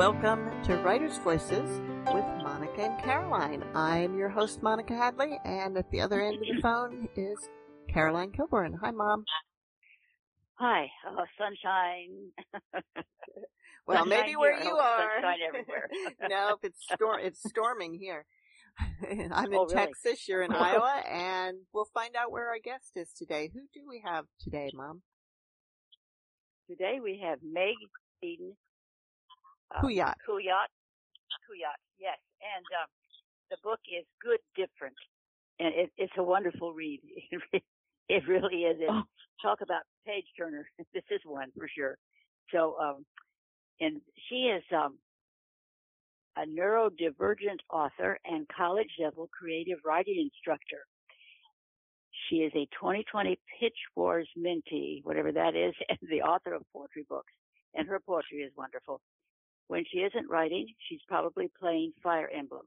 Welcome to Writers Voices with Monica and Caroline. I'm your host, Monica Hadley, and at the other end of the phone is Caroline Kilburn. Hi, Mom. Hi. Oh, sunshine. well, maybe where here. you Oh, are. Sunshine everywhere. no, it's storm. It's storming here. I'm in Oh, really? Texas. You're in Iowa, and we'll find out where our guest is today. Who do we have today, Mom? Today we have Meg Eden. Um, Kuyatt. Kuyatt. Kuyatt, yes. And um, the book is Good Different. And it, it's a wonderful read. It, really is. And talk about page turner. This is one for sure. So, um, and she is um, a neurodivergent author and college level creative writing instructor. She is a 2020 Pitch Wars mentee, whatever that is, and the author of poetry books. And her poetry is wonderful. When she isn't writing, she's probably playing Fire Emblem.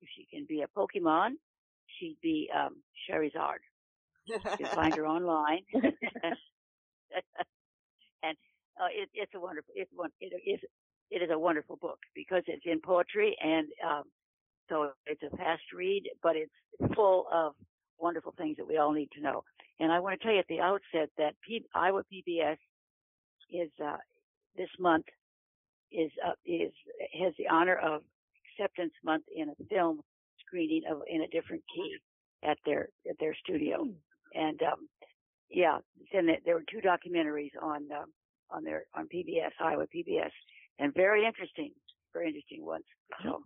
If she can be a Pokemon, she'd be um, Charizard. You can find her online. and uh, it, it's a wonderful, it's one, it is, it is a wonderful book because it's in poetry and um, so it's a fast read, but it's full of wonderful things that we all need to know. And I want to tell you at the outset that P- Iowa PBS is uh, this month is uh, is has the honor of acceptance month in a film screening of in a different key at their at their studio. And um, yeah, and there- there were two documentaries on um, on their on PBS Iowa PBS, and very interesting, very interesting ones. So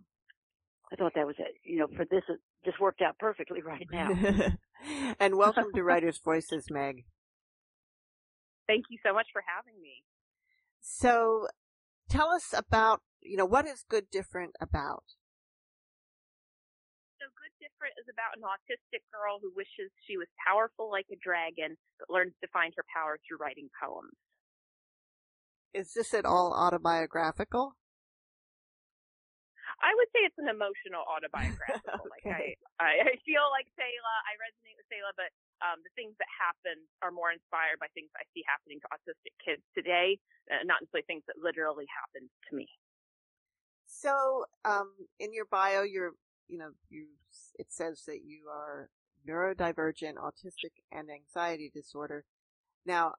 I thought that was it. You know, for this, it just worked out perfectly right now. and welcome to Writers Voices, Meg. Thank you so much for having me. So, tell us about you know what is Good Different about? So Good Different is about an autistic girl who wishes she was powerful like a dragon, but learns to find her power through writing poems. Is this at all autobiographical? I would say it's an emotional autobiographical. Like Okay. I, I, I feel like Selah, I resonate with Selah, but um, the things that happen are more inspired by things I see happening to autistic kids today, uh, not necessarily things that literally happened to me. So, um, in your bio, you're, you know, you, it says that you are neurodivergent, autistic, and anxiety disorder. Now,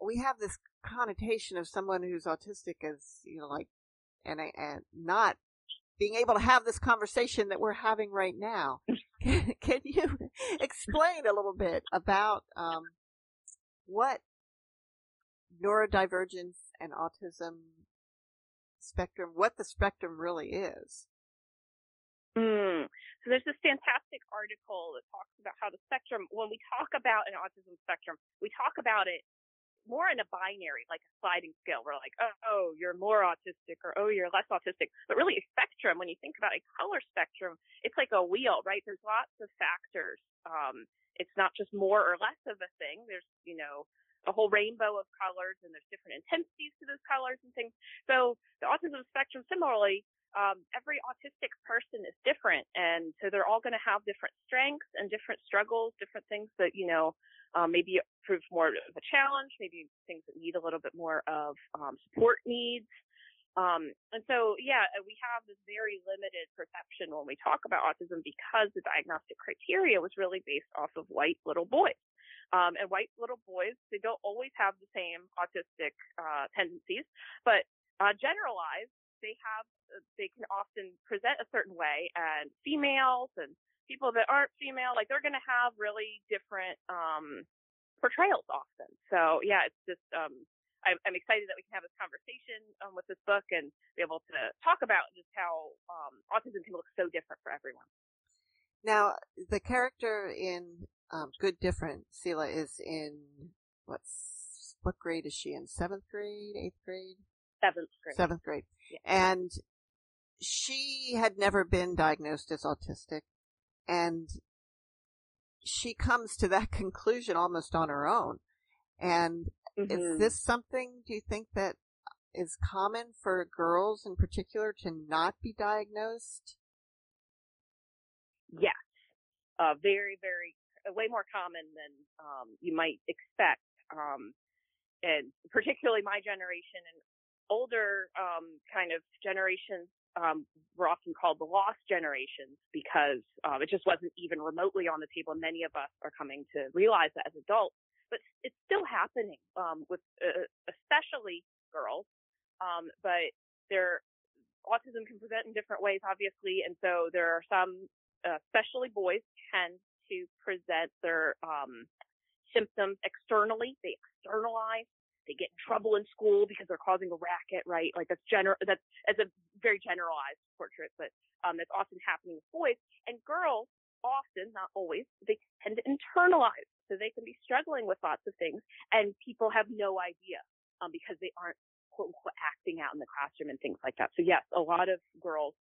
we have this connotation of someone who's autistic as, you know, like, and, and not being able to have this conversation that we're having right now. Can, can you explain a little bit about, um, what neurodivergence and autism spectrum, what the spectrum really is. Mm. So there's this fantastic article that talks about how the spectrum, when we talk about an autism spectrum, we talk about it more in a binary, like a sliding scale. We're like, oh, oh, you're more autistic or oh, you're less autistic. But really a spectrum, when you think about a color spectrum, it's like a wheel, right? There's lots of factors. Um, it's not just more or less of a thing. There's, you know, a whole rainbow of colors and there's different intensities to those colors and things. So the autism spectrum similarly, um, every autistic person is different and so they're all going to have different strengths and different struggles, different things that, you know, um, maybe prove more of a challenge, maybe things that need a little bit more of um, support needs. Um, and so, yeah, uh, we have this very limited perception when we talk about autism because the diagnostic criteria was really based off of white little boys. Um, and white little boys, they don't always have the same autistic uh, tendencies, but uh, generalized, they have, uh, they can often present a certain way, and females and people that aren't female, like they're going to have really different um, portrayals often. So yeah, it's just um, I'm, I'm excited that we can have this conversation um, with this book and be able to talk about just how um, autism can look so different for everyone. Now, the character in um, Good Different, Selah, is in what's what grade is she in? Seventh grade, eighth grade, Seventh grade. seventh grade, Yeah. and she had never been diagnosed as autistic, and she comes to that conclusion almost on her own. And Mhm. is this something? Do you think that is common for girls in particular to not be diagnosed? Yes. Uh, very, very, uh, way more common than um, you might expect. Um, and particularly my generation and older um, kind of generations um, were often called the lost generations because um, it just wasn't even remotely on the table. Many of us are coming to realize that as adults, but it's still happening um, with uh, especially girls. Um, but their autism can present in different ways, obviously, and so there are some, uh, especially boys, tend to present their um, symptoms externally. They externalize they get in trouble in school because they're causing a racket, right? Like that's general, that's, as a very generalized portrait, but, um, that's often happening with boys and girls often, not always, they tend to internalize. So they can be struggling with lots of things and people have no idea, um, because they aren't quote unquote acting out in the classroom and things like that. So yes, a lot of girls,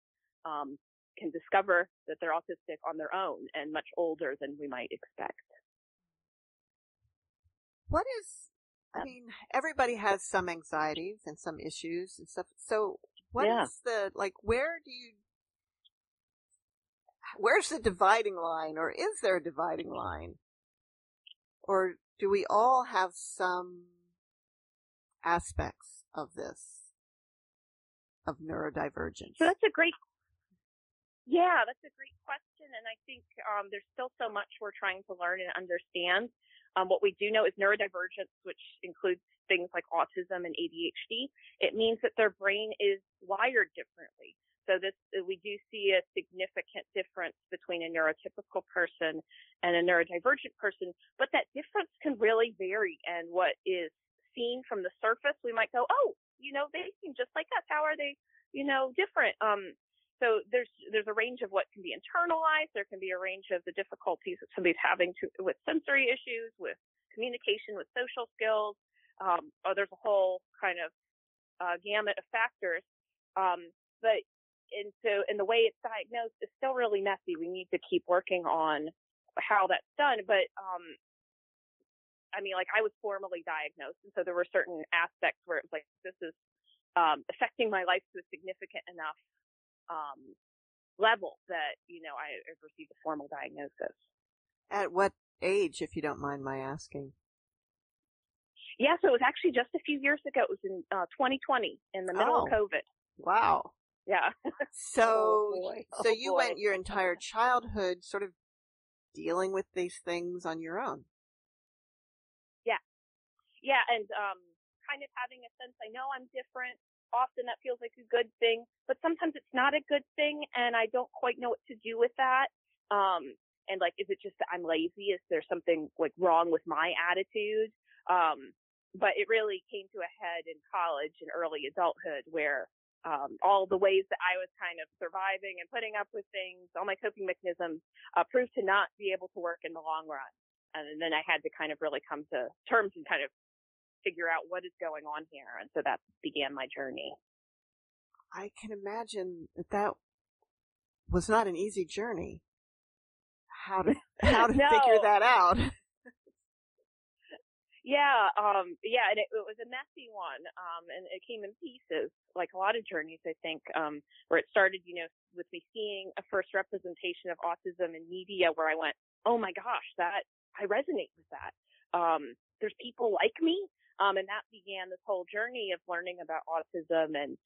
um, can discover that they're autistic on their own and much older than we might expect. What is I mean, everybody has some anxieties and some issues and stuff. So what yeah. is the, like, where do you, where's the dividing line or is there a dividing line? Or do we all have some aspects of this, of neurodivergence? So that's a great, yeah, that's a great question. And I think, um, there's still so much we're trying to learn and understand. Um, what we do know is neurodivergence, which includes things like autism and ADHD. It means that their brain is wired differently. So this, we do see a significant difference between a neurotypical person and a neurodivergent person, but that difference can really vary. And what is seen from the surface, we might go, oh, you know, they seem just like us. How are they, you know, different? Um, so there's there's a range of what can be internalized. There can be a range of the difficulties that somebody's having to, with sensory issues, with communication, with social skills. Um, or there's a whole kind of uh, gamut of factors. Um, but and so and the way it's diagnosed is still really messy. We need to keep working on how that's done. But um, I mean, like I was formally diagnosed, and so there were certain aspects where it was like this is um, affecting my life to a significant enough um, level that, you know, I received a formal diagnosis. At what age, if you don't mind my asking? Yeah, so it was actually just a few years ago. It was in uh, 2020, in the middle oh, of COVID. Wow. Yeah. so, oh so oh you boy. went your entire childhood sort of dealing with these things on your own. Yeah. Yeah, and um, kind of having a sense I know I'm different often that feels like a good thing, but sometimes it's not a good thing and I don't quite know what to do with that. Um, and like, is it just that I'm lazy? Is there something like wrong with my attitude? Um, but it really came to a head in college and early adulthood where um, all the ways that I was kind of surviving and putting up with things, all my coping mechanisms, uh, proved to not be able to work in the long run. And then I had to kind of really come to terms and kind of figure out what is going on here. And so that began my journey. I can imagine that that was not an easy journey. How to, how to no. figure that out. yeah, um, yeah, and it, it, was a messy one, um, and it came in pieces, like a lot of journeys, I think, um, where it started, you know, with me seeing a first representation of autism in media where I went, oh my gosh, that, I resonate with that. Um, there's people like me um, and that began this whole journey of learning about autism. And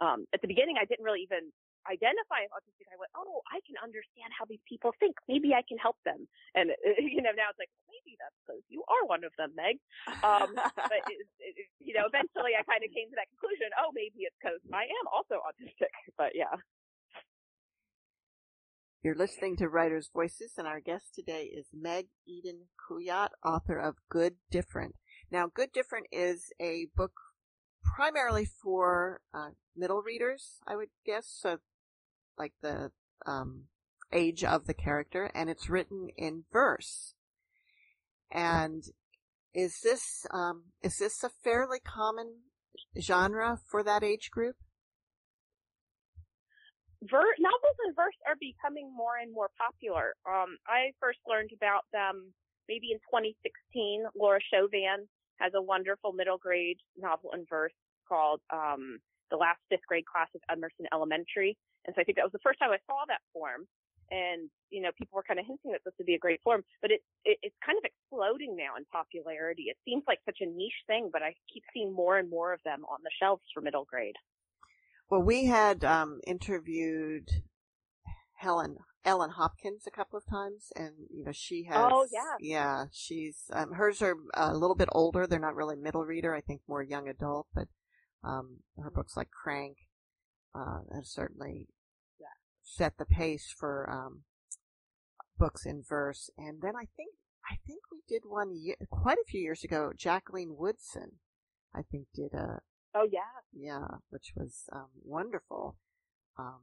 um, at the beginning, I didn't really even identify as autistic. I went, oh, I can understand how these people think. Maybe I can help them. And you know, now it's like maybe that's because you are one of them, Meg. Um, but it, it, you know, eventually I kind of came to that conclusion. Oh, maybe it's because I am also autistic. But yeah. You're listening to Writers' Voices, and our guest today is Meg Eden Kuyatt, author of Good Different. Now, Good Different is a book primarily for uh, middle readers, I would guess, so like the um, age of the character, and it's written in verse. And is this um, is this a fairly common genre for that age group? Ver- novels in verse are becoming more and more popular. Um, I first learned about them maybe in 2016. Laura Shovan has a wonderful middle grade novel in verse called um, The Last Fifth Grade Class of Emerson Elementary. And so I think that was the first time I saw that form. and you know people were kind of hinting that this would be a great form, but it, it it's kind of exploding now in popularity. It seems like such a niche thing, but I keep seeing more and more of them on the shelves for middle grade. Well, we had um, interviewed Helen Ellen Hopkins a couple of times, and you know she has. Oh yeah. Yeah, she's um, hers are a little bit older. They're not really middle reader. I think more young adult, but um, her books like Crank uh, have certainly yeah. set the pace for um, books in verse. And then I think I think we did one year, quite a few years ago. Jacqueline Woodson, I think, did a. Oh yeah. Yeah, which was um, wonderful. Um,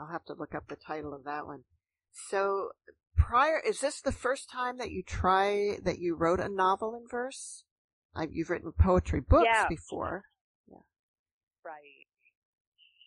I'll have to look up the title of that one. So prior, is this the first time that you try that you wrote a novel in verse? I, you've written poetry books yeah. before. Yeah. Right.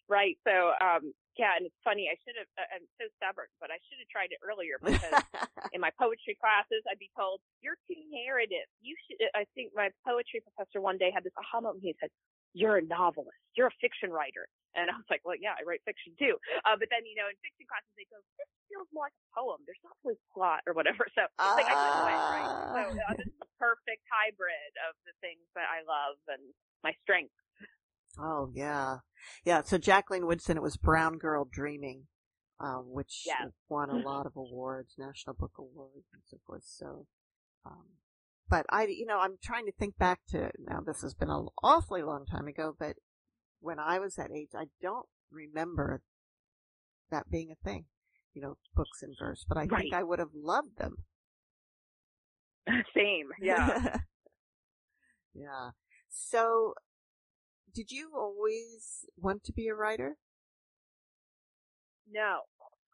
Right. So, um, yeah, and it's funny. I should have. Uh, I'm so stubborn, but I should have tried it earlier because in my poetry classes, I'd be told, "You're too narrative. You should." I think my poetry professor one day had this aha moment. He said, "You're a novelist. You're a fiction writer." And I was like, "Well, yeah, I write fiction too." Uh, but then, you know, in fiction classes, they go, "This feels more like a poem. There's not always plot or whatever." So it's like I went right. So uh, this is a perfect hybrid of the things that I love and my strengths. Oh yeah, yeah. So Jacqueline Woodson, it was Brown Girl Dreaming, um, which yeah. won a lot of awards, National Book Awards, and so forth. So, um, but I, you know, I'm trying to think back to now. This has been an awfully long time ago, but when I was that age, I don't remember that being a thing. You know, books in verse, but I right. think I would have loved them. Same, yeah, yeah. So did you always want to be a writer? No.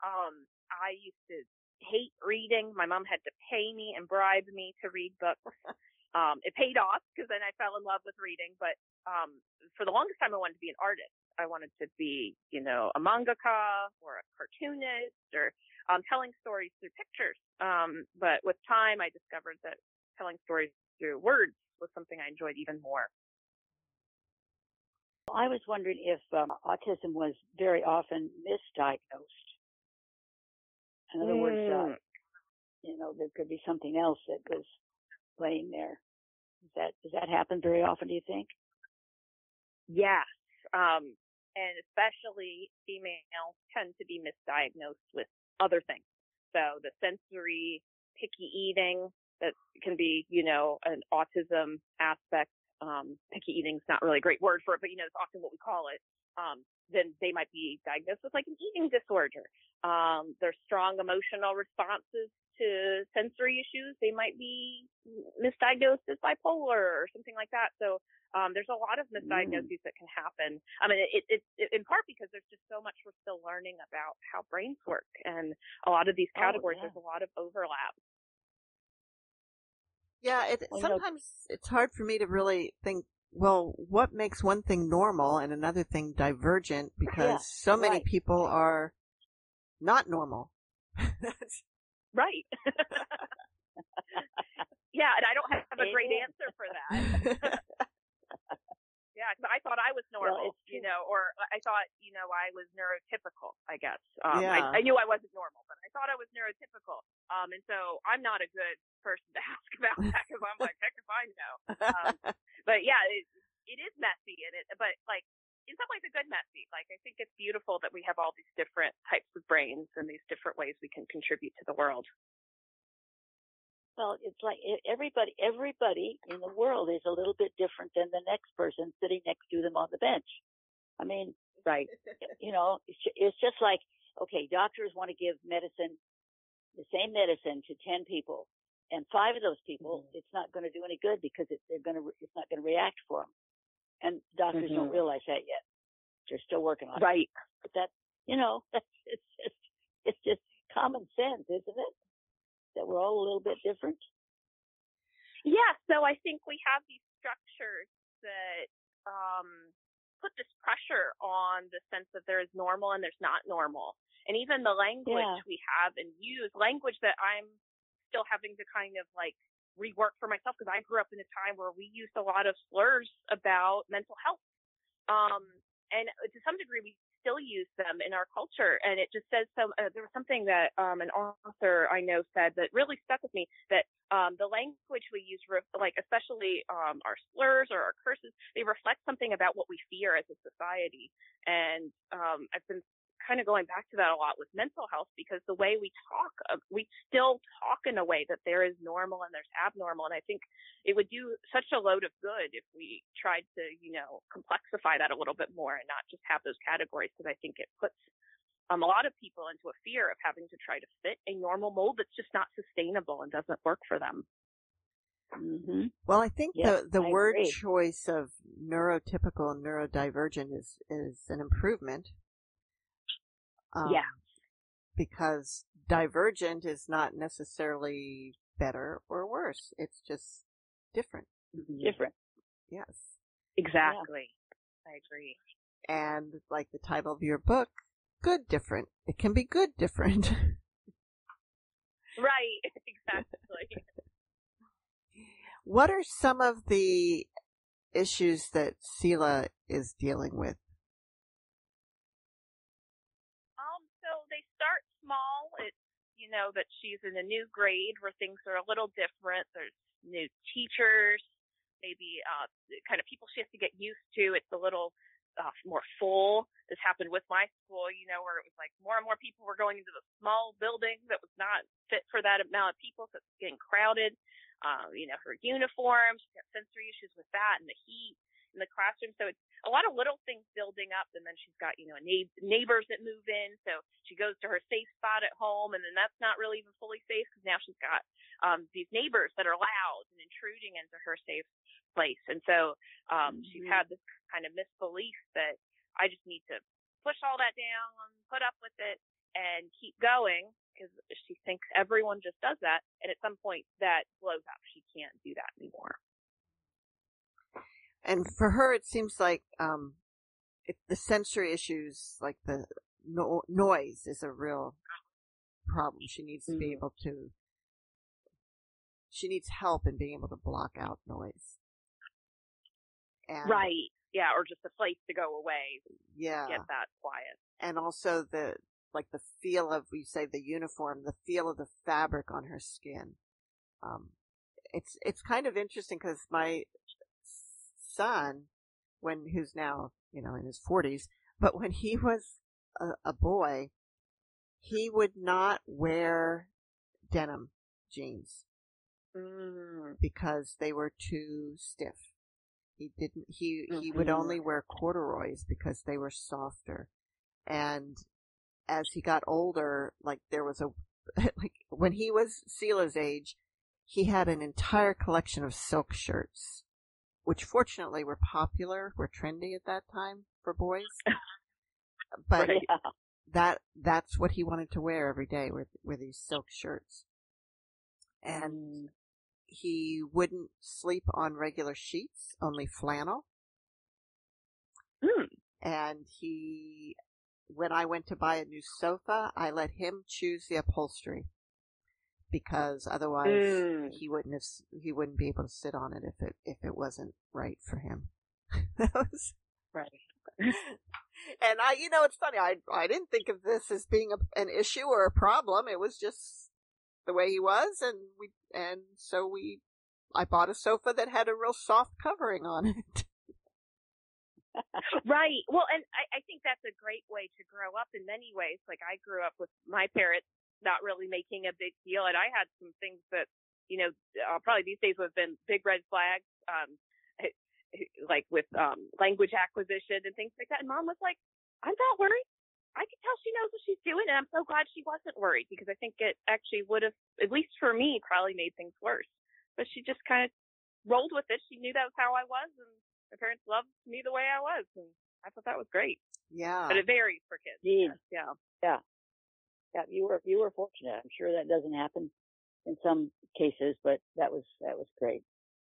Um, I used to hate reading. My mom had to pay me and bribe me to read books. um, it paid off because then I fell in love with reading. But um, for the longest time, I wanted to be an artist. I wanted to be, you know, a mangaka or a cartoonist or um, telling stories through pictures. Um, but with time, I discovered that telling stories through words was something I enjoyed even more. I was wondering if um, autism was very often misdiagnosed. In other mm. words, uh, you know, there could be something else that was playing there. Does that does that happen very often? Do you think? Yes, um, and especially females tend to be misdiagnosed with other things. So the sensory picky eating that can be, you know, an autism aspect um, picky eating is not really a great word for it, but you know, it's often what we call it. Um, then they might be diagnosed with like an eating disorder. Um, there's strong emotional responses to sensory issues. They might be misdiagnosed as bipolar or something like that. So um, there's a lot of misdiagnoses mm. that can happen. I mean, it's it, it, in part because there's just so much we're still learning about how brains work, and a lot of these oh, categories oh, yeah. there's a lot of overlap. Yeah, it, sometimes it's hard for me to really think, well, what makes one thing normal and another thing divergent because yeah, so many right. people are not normal. right. yeah, and I don't have a great answer for that. Yeah, I thought I was normal, well, you know, or I thought, you know, I was neurotypical, I guess. Um, yeah. I, I knew I wasn't normal, but I thought I was neurotypical. Um, and so I'm not a good person to ask about that because I'm like, heck if I know. Um, but yeah, it, it is messy and it, but like, in some ways a good messy. Like I think it's beautiful that we have all these different types of brains and these different ways we can contribute to the world. Well, it's like everybody, everybody in the world is a little bit different than the next person sitting next to them on the bench. I mean, right. You know, it's just like, okay, doctors want to give medicine, the same medicine to 10 people and five of those people, mm-hmm. it's not going to do any good because it, they're going to, it's not going to react for them. And doctors mm-hmm. don't realize that yet. They're still working on right. it. Right. But that, you know, it's just, it's just common sense, isn't it? That we're all a little bit different? Yeah, so I think we have these structures that um, put this pressure on the sense that there is normal and there's not normal. And even the language yeah. we have and use, language that I'm still having to kind of like rework for myself because I grew up in a time where we used a lot of slurs about mental health. Um, and to some degree, we still use them in our culture. And it just says so, uh, there was something that, um, an author I know said that really stuck with me that, um, the language we use, re- like especially, um, our slurs or our curses, they reflect something about what we fear as a society. And, um, I've been kind of going back to that a lot with mental health because the way we talk, uh, we still talk in a way that there is normal and there's abnormal. And I think it would do such a load of good if we tried to, you know, complexify that a little bit more and not just have those categories because I think it puts um, a lot of people into a fear of having to try to fit a normal mold that's just not sustainable and doesn't work for them. Mm-hmm. Well, I think Yeah, the the I word agree. choice of neurotypical and neurodivergent is is an improvement. Um, Yeah. Because divergent is not necessarily better or worse. It's just different. Different. Yes. Exactly. I agree. And like the title of your book, good different. It can be good different. Right. Exactly. what are some of the issues that Selah is dealing with? Um, so they start small. It's, you know, that she's in a new grade where things are a little different. There's new teachers, maybe, uh, kind of people she has to get used to. It's a little, uh, more full. This happened with my school, you know, where it was like more and more people were going into the small building that was not fit for that amount of people. So it's getting crowded. Uh, you know, her uniform, she's got sensory issues with that and the heat in the classroom. So it's a lot of little things building up. And then she's got, you know, neighbors that move in. So she goes to her safe spot at home and then that's not really even fully safe because now she's got, um, these neighbors that are loud and intruding into her safe place. And so, um, she's Mhm. had this kind of misbelief that I just need to push all that down, put up with it and keep going because she thinks everyone just does that. And at some point that blows up. She can't do that anymore. And for her, it seems like um, it, the sensory issues, like the no- noise, is a real problem. She needs to be Mm. able to. She needs help in being able to block out noise. And, Right. Yeah. Or just a place to go away, Yeah. get that quiet. And also the like the feel of you say the uniform, the feel of the fabric on her skin. Um, it's it's kind of interesting because my son, when who's now you know in his forties, but when he was a, a boy, he would not wear denim jeans Mm. because they were too stiff. He didn't. He he would Mhm. only wear corduroys because they were softer. And as he got older, like there was a like when he was Selah's age, he had an entire collection of silk shirts, which fortunately were popular, were trendy at that time for boys. But yeah. that that's what he wanted to wear every day were were these silk shirts. And he wouldn't sleep on regular sheets, only flannel. Mm. And he, when I went to buy a new sofa, I let him choose the upholstery because otherwise Mm. he wouldn't have, he wouldn't be able to sit on it if it, if it wasn't right for him. that was, Right. and I, you know, it's funny. I, I didn't think of this as being a, an issue or a problem. It was just the way he was. And we, and so we, I bought a sofa that had a real soft covering on it. Right. Well, and I, I think that's a great way to grow up in many ways. Like I grew up with my parents not really making a big deal, and I had some things that, you know, uh, probably these days would have been big red flags, um, like with um, language acquisition and things like that. And mom was like, "I'm not worried. I can tell she knows what she's doing, and I'm so glad she wasn't worried because I think it actually would have, at least for me, probably made things worse. But she just kind of rolled with it. She knew that was how I was, and my parents loved me the way I was, and I thought that was great. Yeah. But it varies for kids. Indeed. Yeah. Yeah. Yeah. You were you were fortunate. I'm sure that doesn't happen in some cases, but that was that was great.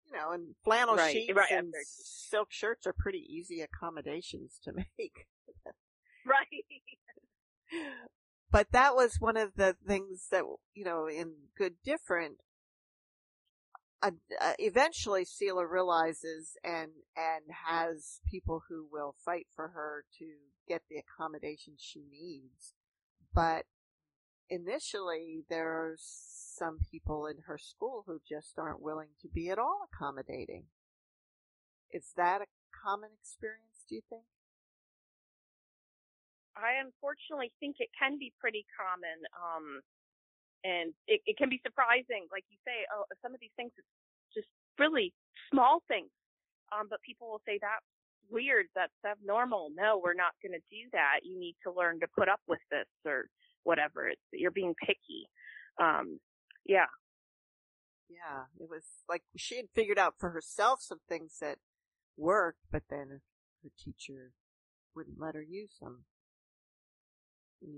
you know, and flannel Right, sheets right, and silk shirts are pretty easy accommodations to make. Right. But that was one of the things that, you know, in Good Different, uh, uh, eventually Selah realizes and and has people who will fight for her to get the accommodations she needs. But initially, there's some people in her school who just aren't willing to be at all accommodating. Is that a common experience, do you think? I unfortunately think it can be pretty common. Um, and it, it can be surprising, like you say, oh, some of these things, it's just really small things. Um, but people will say that's weird, that's abnormal. No, we're not going to do that. You need to learn to put up with this or whatever. It's, you're being picky. Um, yeah. Yeah, it was like she had figured out for herself some things that worked, but then her teacher wouldn't let her use them.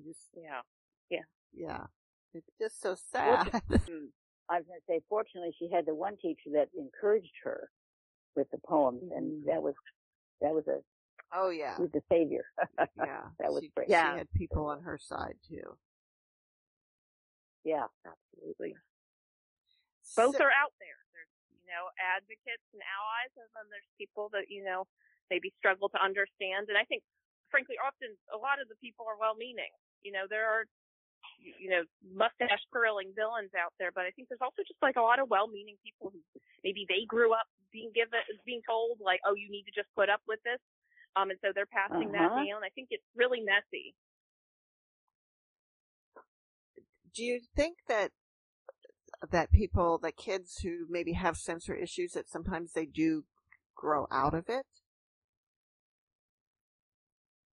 Just, yeah, yeah, yeah. It's just so sad. Hmm. I was going to say, fortunately, she had the one teacher that encouraged her with the poems, mm-hmm. and that was that was a oh yeah, with the savior. yeah, that was she, great. Yeah, she had people on her side too. Yeah, absolutely. Both so, are out there. There's you know advocates and allies, and then there's people that you know maybe struggle to understand. And I think, frankly, often a lot of the people are well-meaning. You know, there are you know, mustache curling villains out there, but I think there's also just like a lot of well-meaning people who maybe they grew up being given, being told like, oh, you need to just put up with this. Um, and so they're passing uh-huh. that down. I think it's really messy. Do you think that that people, that kids who maybe have sensor issues, that sometimes they do grow out of it?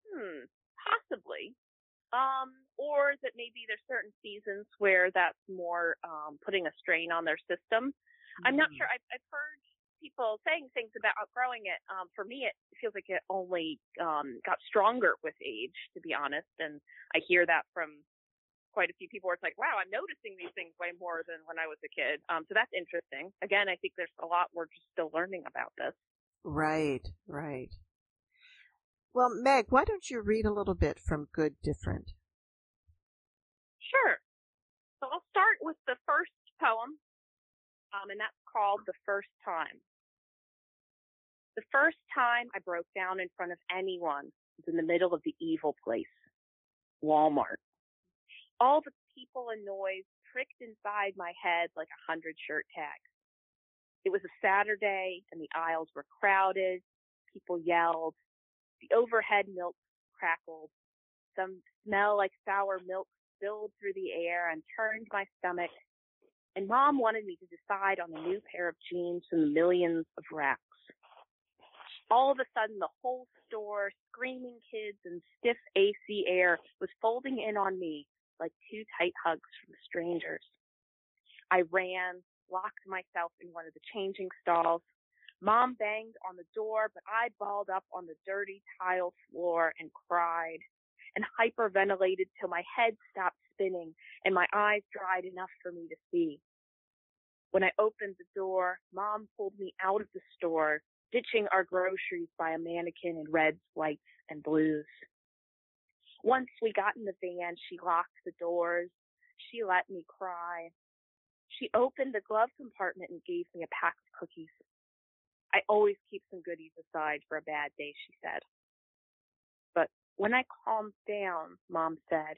Hmm, possibly. Um, or that maybe there's certain seasons where that's more um, putting a strain on their system. Mm-hmm. I'm not sure. Mm. I've, I've heard people saying things about outgrowing it. Um, for me, it feels like it only um, got stronger with age, to be honest. And I hear that from quite a few people where it's like, wow, I'm noticing these things way more than when I was a kid. Um, so that's interesting. Again, I think there's a lot we're just still learning about this. Right, right. Well, Meg, why don't you read a little bit from Good Different? Sure. So I'll start with the first poem, um, and that's called The First Time. The first time I broke down in front of anyone was in the middle of the evil place, Walmart. All the people and noise pricked inside my head like a hundred shirt tags. It was a Saturday and the aisles were crowded. People yelled. The overhead milk crackled. Some smell like sour milk spilled through the air and turned my stomach. And mom wanted me to decide on a new pair of jeans from the millions of racks. All of a sudden, the whole store, screaming kids and stiff AC air was folding in on me like two tight hugs from strangers. I ran, locked myself in one of the changing stalls. Mom banged on the door, but I balled up on the dirty tile floor and cried and hyperventilated till my head stopped spinning and my eyes dried enough for me to see. When I opened the door, mom pulled me out of the store, ditching our groceries by a mannequin in reds, whites, and blues. Once we got in the van, she locked the doors. She let me cry. She opened the glove compartment and gave me a pack of cookies. I always keep some goodies aside for a bad day, she said. But when I calmed down, mom said,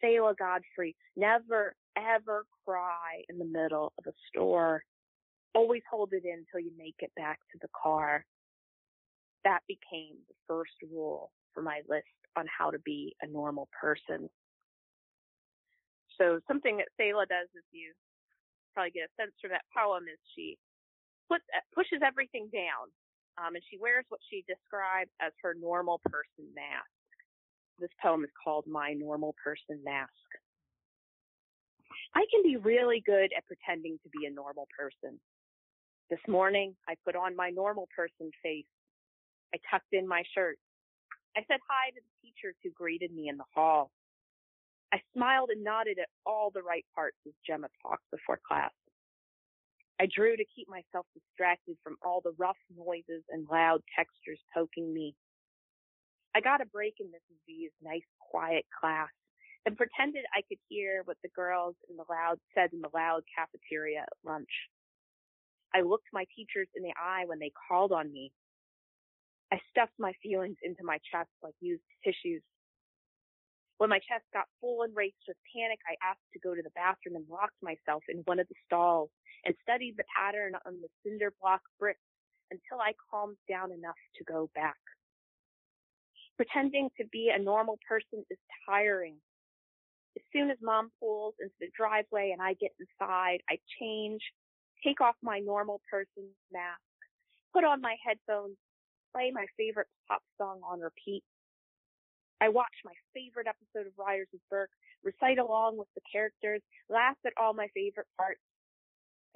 Selah oh, Godfrey, never ever cry in the middle of a store. Always hold it in until you make it back to the car. That became the first rule for my list on how to be a normal person. So something that Selah does is you probably get a sense from that poem is she puts pushes everything down um, and she wears what she describes as her normal person mask. This poem is called My Normal Person Mask. I can be really good at pretending to be a normal person. This morning, I put on my normal person face. I tucked in my shirt. I said hi to the teachers who greeted me in the hall. I smiled and nodded at all the right parts as Gemma talked before class. I drew to keep myself distracted from all the rough noises and loud textures poking me. I got a break in Mrs. V's nice, quiet class and pretended I could hear what the girls in the loud said in the loud cafeteria at lunch. I looked my teachers in the eye when they called on me. I stuffed my feelings into my chest like used tissues. When my chest got full and raced with panic, I asked to go to the bathroom and locked myself in one of the stalls and studied the pattern on the cinder block bricks until I calmed down enough to go back. Pretending to be a normal person is tiring. As soon as mom pulls into the driveway and I get inside, I change, take off my normal person mask, put on my headphones, play my favorite pop song on repeat. I watch my favorite episode of Riders with Berk, recite along with the characters, laugh at all my favorite parts.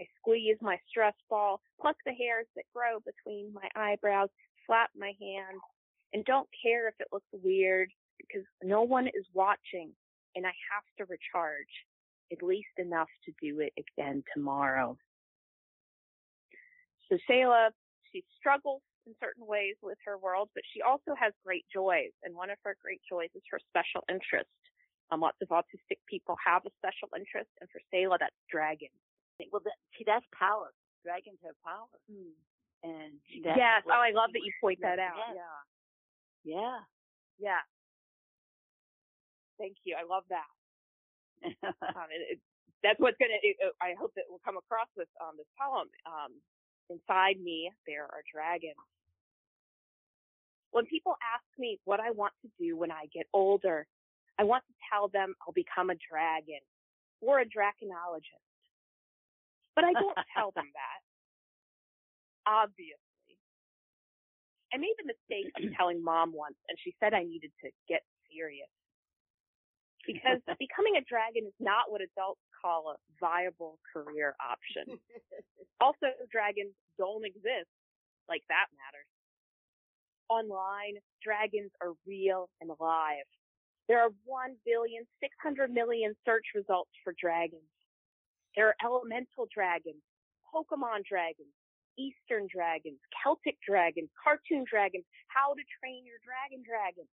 I squeeze my stress ball, pluck the hairs that grow between my eyebrows, slap my hands, and don't care if it looks weird because no one is watching and I have to recharge at least enough to do it again tomorrow. So Selah, she struggles in certain ways with her world, but she also has great joys. And one of her great joys is her special interest. Um, lots of autistic people have a special interest, and for Selah, that's dragons. Well, that, see, that's power. Dragons have power. Mm. And yes, oh, I love that you point that out. Yeah. Yeah. Yeah. Thank you. I love that. um, it, that's what's gonna. It, I hope that will come across with um, this poem. Um, inside me, there are dragons. When people ask me what I want to do when I get older, I want to tell them I'll become a dragon or a draconologist. But I don't tell them that. Obviously. I made the mistake of telling mom once, and she said I needed to get serious. Because becoming a dragon is not what adults call a viable career option. also, dragons don't exist, like that matters. Online, dragons are real and alive. There are 1 billion 600 million search results for dragons. There are elemental dragons, Pokemon dragons, Eastern dragons, Celtic dragons, cartoon dragons, how to train your dragon dragon.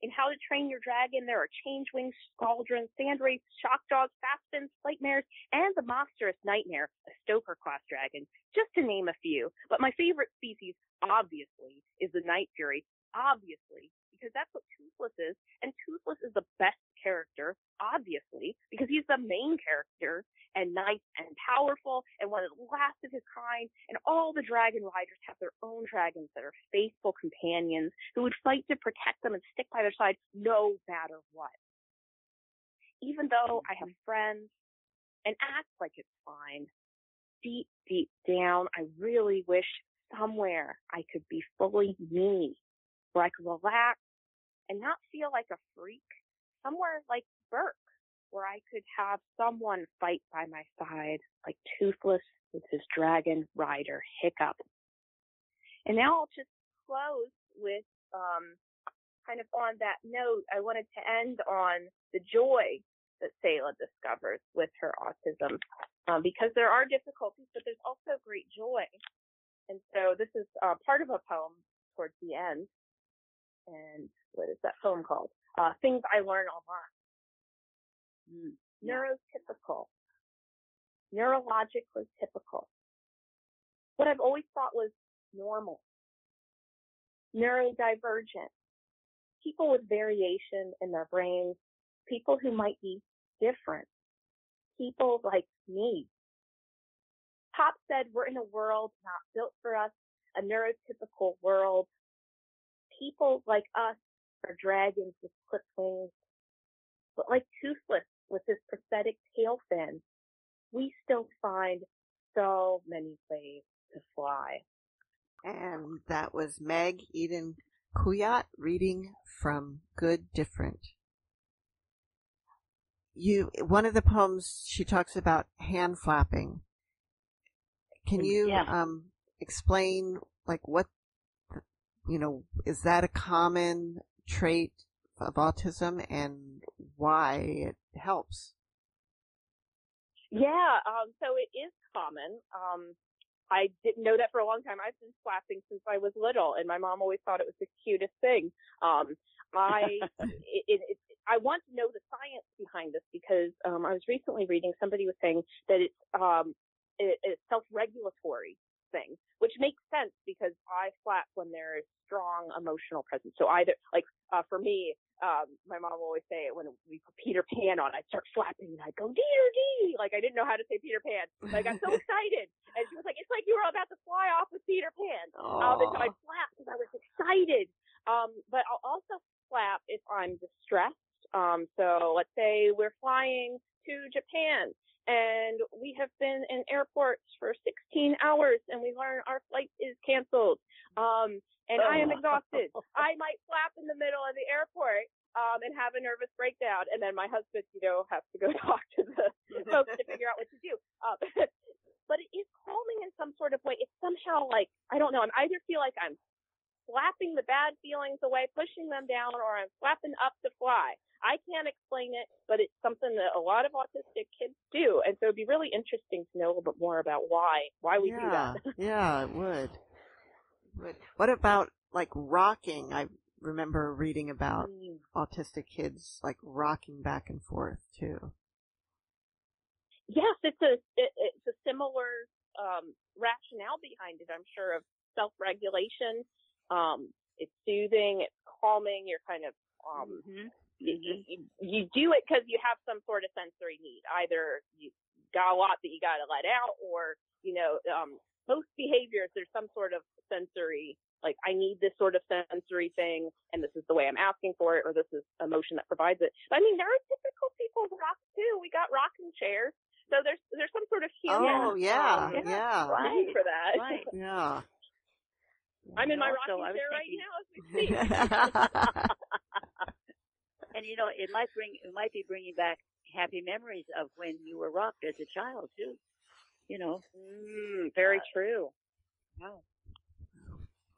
In How to Train Your Dragon, there are Changewings, Scauldrons, Sandwraiths, Shock Dogs, Fastspins, Flightmares, and the monstrous Nightmare, a Stoker class dragon, just to name a few. But my favorite species, obviously, is the Night Fury. Obviously, because that's what Toothless is, and Toothless is the best character, obviously, because he's the main character, and nice and powerful, and one of the last of his kind, and all the dragon riders have their own dragons that are faithful companions who would fight to protect them and stick by their side no matter what. Even though I have mm-hmm. friends and act like it's fine, deep, deep down, I really wish somewhere I could be fully me where I could relax and not feel like a freak. Somewhere like Berk, where I could have someone fight by my side, like Toothless with his dragon rider Hiccup. And now I'll just close with, um, kind of on that note, I wanted to end on the joy that Selah discovers with her autism, um, because there are difficulties, but there's also great joy. And so this is uh, part of a poem towards the end and what is that poem called? Uh, Things I Learn Online. Mm. Neurotypical. Neurologically typical. What I've always thought was normal. Neurodivergent. People with variation in their brains. People who might be different. People like me. Pop said we're in a world not built for us, a neurotypical world people like us are dragons with clipped wings. But like Toothless with his prosthetic tail fin, we still find so many ways to fly. And that was Meg Eden Kuyatt reading from Good Different. You, one of the poems she talks about hand flapping. Can you, yeah. um, explain like what you know, is that a common trait of autism and why it helps? Yeah, um, so it is common. Um, I didn't know that for a long time. I've been slapping since I was little, and my mom always thought it was the cutest thing. Um, I it, it, it, I want to know the science behind this because um, I was recently reading somebody was saying that it's um, a, a self-regulatory thing, which makes sense because I flap when there is strong emotional presence. So either like uh, for me, um, my mom will always say it when we put Peter Pan on, I'd start flapping and I'd go Peter dee like I didn't know how to say Peter Pan. But I got so excited, and she was like, "It's like you were about to fly off with Peter Pan." Um, and so I'd flap because I was excited. Um, but I'll also flap if I'm distressed. Um, so let's say we're flying to Japan and we have been in airports for 16 hours and we learn our flight is canceled. Um, and I am exhausted. I might flap in the middle of the airport, um, and have a nervous breakdown. And then my husband, you know, has to go talk to the folks to figure out what to do. Um, but it is calming in some sort of way. It's somehow like, I don't know, I either feel like I'm slapping the bad feelings away, pushing them down, or I'm flapping up to fly. I can't explain it, but it's something that a lot of autistic kids do. And so it'd be really interesting to know a little bit more about why, why we yeah, do that. yeah, it would. would. What about like rocking? I remember reading about Mm. autistic kids like rocking back and forth too. Yes, it's a, it, it's a similar, um, rationale behind it, I'm sure, of self-regulation. Um, it's soothing, it's calming, you're kind of, um, Mhm. you, you, you do it because you have some sort of sensory need. Either you got a lot that you got to let out, or you know, um, most behaviors there's some sort of sensory, like I need this sort of sensory thing, and this is the way I'm asking for it, or this is emotion that provides it. But I mean, neurotypical people rock too. We got rocking chairs, so there's there's some sort of human Oh yeah, um, yeah, Right. for that. Right. yeah. I'm in my Also, rocking I was chair right now as we speak. And you know, it might bring, it might be bringing back happy memories of when you were rocked as a child too. You know, Mm, very true. wow.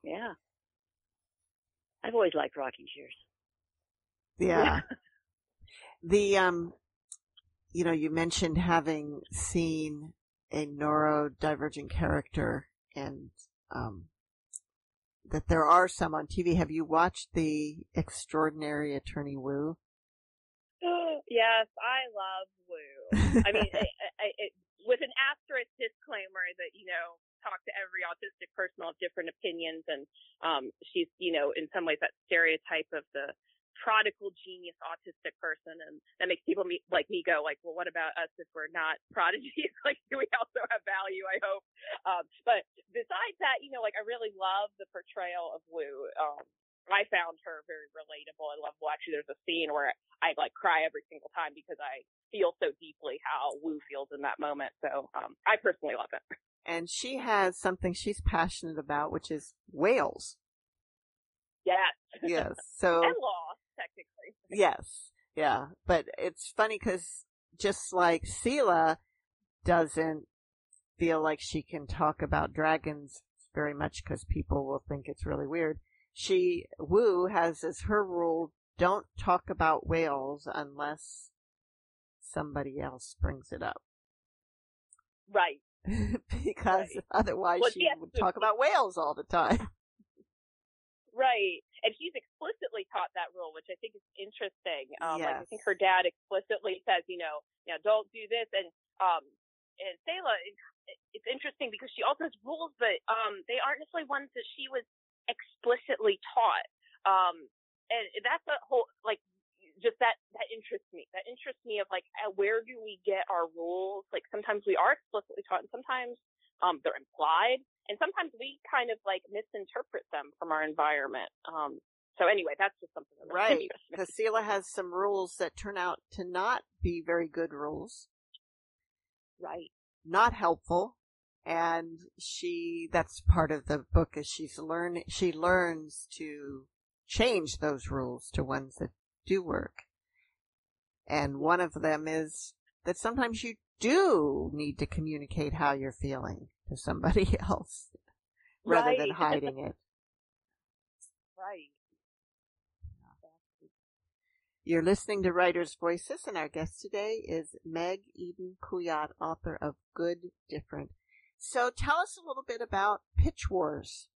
Yeah. I've always liked rocking chairs. yeah. The um, you know, you mentioned having seen a neurodivergent character, and um, that there are some on TV. Have you watched the Extraordinary Attorney Woo? yes, I love Woo. I mean, I, I, it, with an asterisk disclaimer that you know, talk to every autistic person have different opinions, and um, she's you know, in some ways that stereotype of the prodigal genius autistic person, and that makes people me, like me go like, well, what about us if we're not prodigies? like, do we also have value? I hope. Um, but besides that, you know, like I really love the portrayal of Woo. Um, I found her very relatable and lovable. Actually, there's a scene where I like cry every single time because I feel so deeply how Woo feels in that moment. So um, I personally love it. And she has something she's passionate about, which is whales. Yes. Yes. So and law, technically. Yes. Yeah. But it's funny because just like Selah doesn't feel like she can talk about dragons very much because people will think it's really weird. She, Woo has as her rule, don't talk about whales unless somebody else brings it up. Right. because Right. otherwise Well, she would talk about whales all the time. Right. And she's explicitly taught that rule, which I think is interesting. Um, like I think her dad explicitly says, you know, you know, don't do this. And, um, and Selah, it's interesting because she also has rules, but, um, they aren't necessarily ones that she was explicitly taught. Um, and that's a whole, like, just that, that interests me. That interests me of like, uh, where do we get our rules? Like sometimes we are explicitly taught and sometimes, um, they're implied and sometimes we kind of like misinterpret them from our environment. Um, so anyway, that's just something that Right. interests me. Because Selah has some rules that turn out to not be very good rules. Right. not helpful and she that's part of the book is she's learn she learns to change those rules to ones that do work and one of them is that sometimes you do need to communicate how you're feeling to somebody else rather than hiding it Right. You're listening to Writers' Voices, and our guest today is Meg Eden Kuyatt, author of Good Different. So tell us a little bit about Pitch Wars.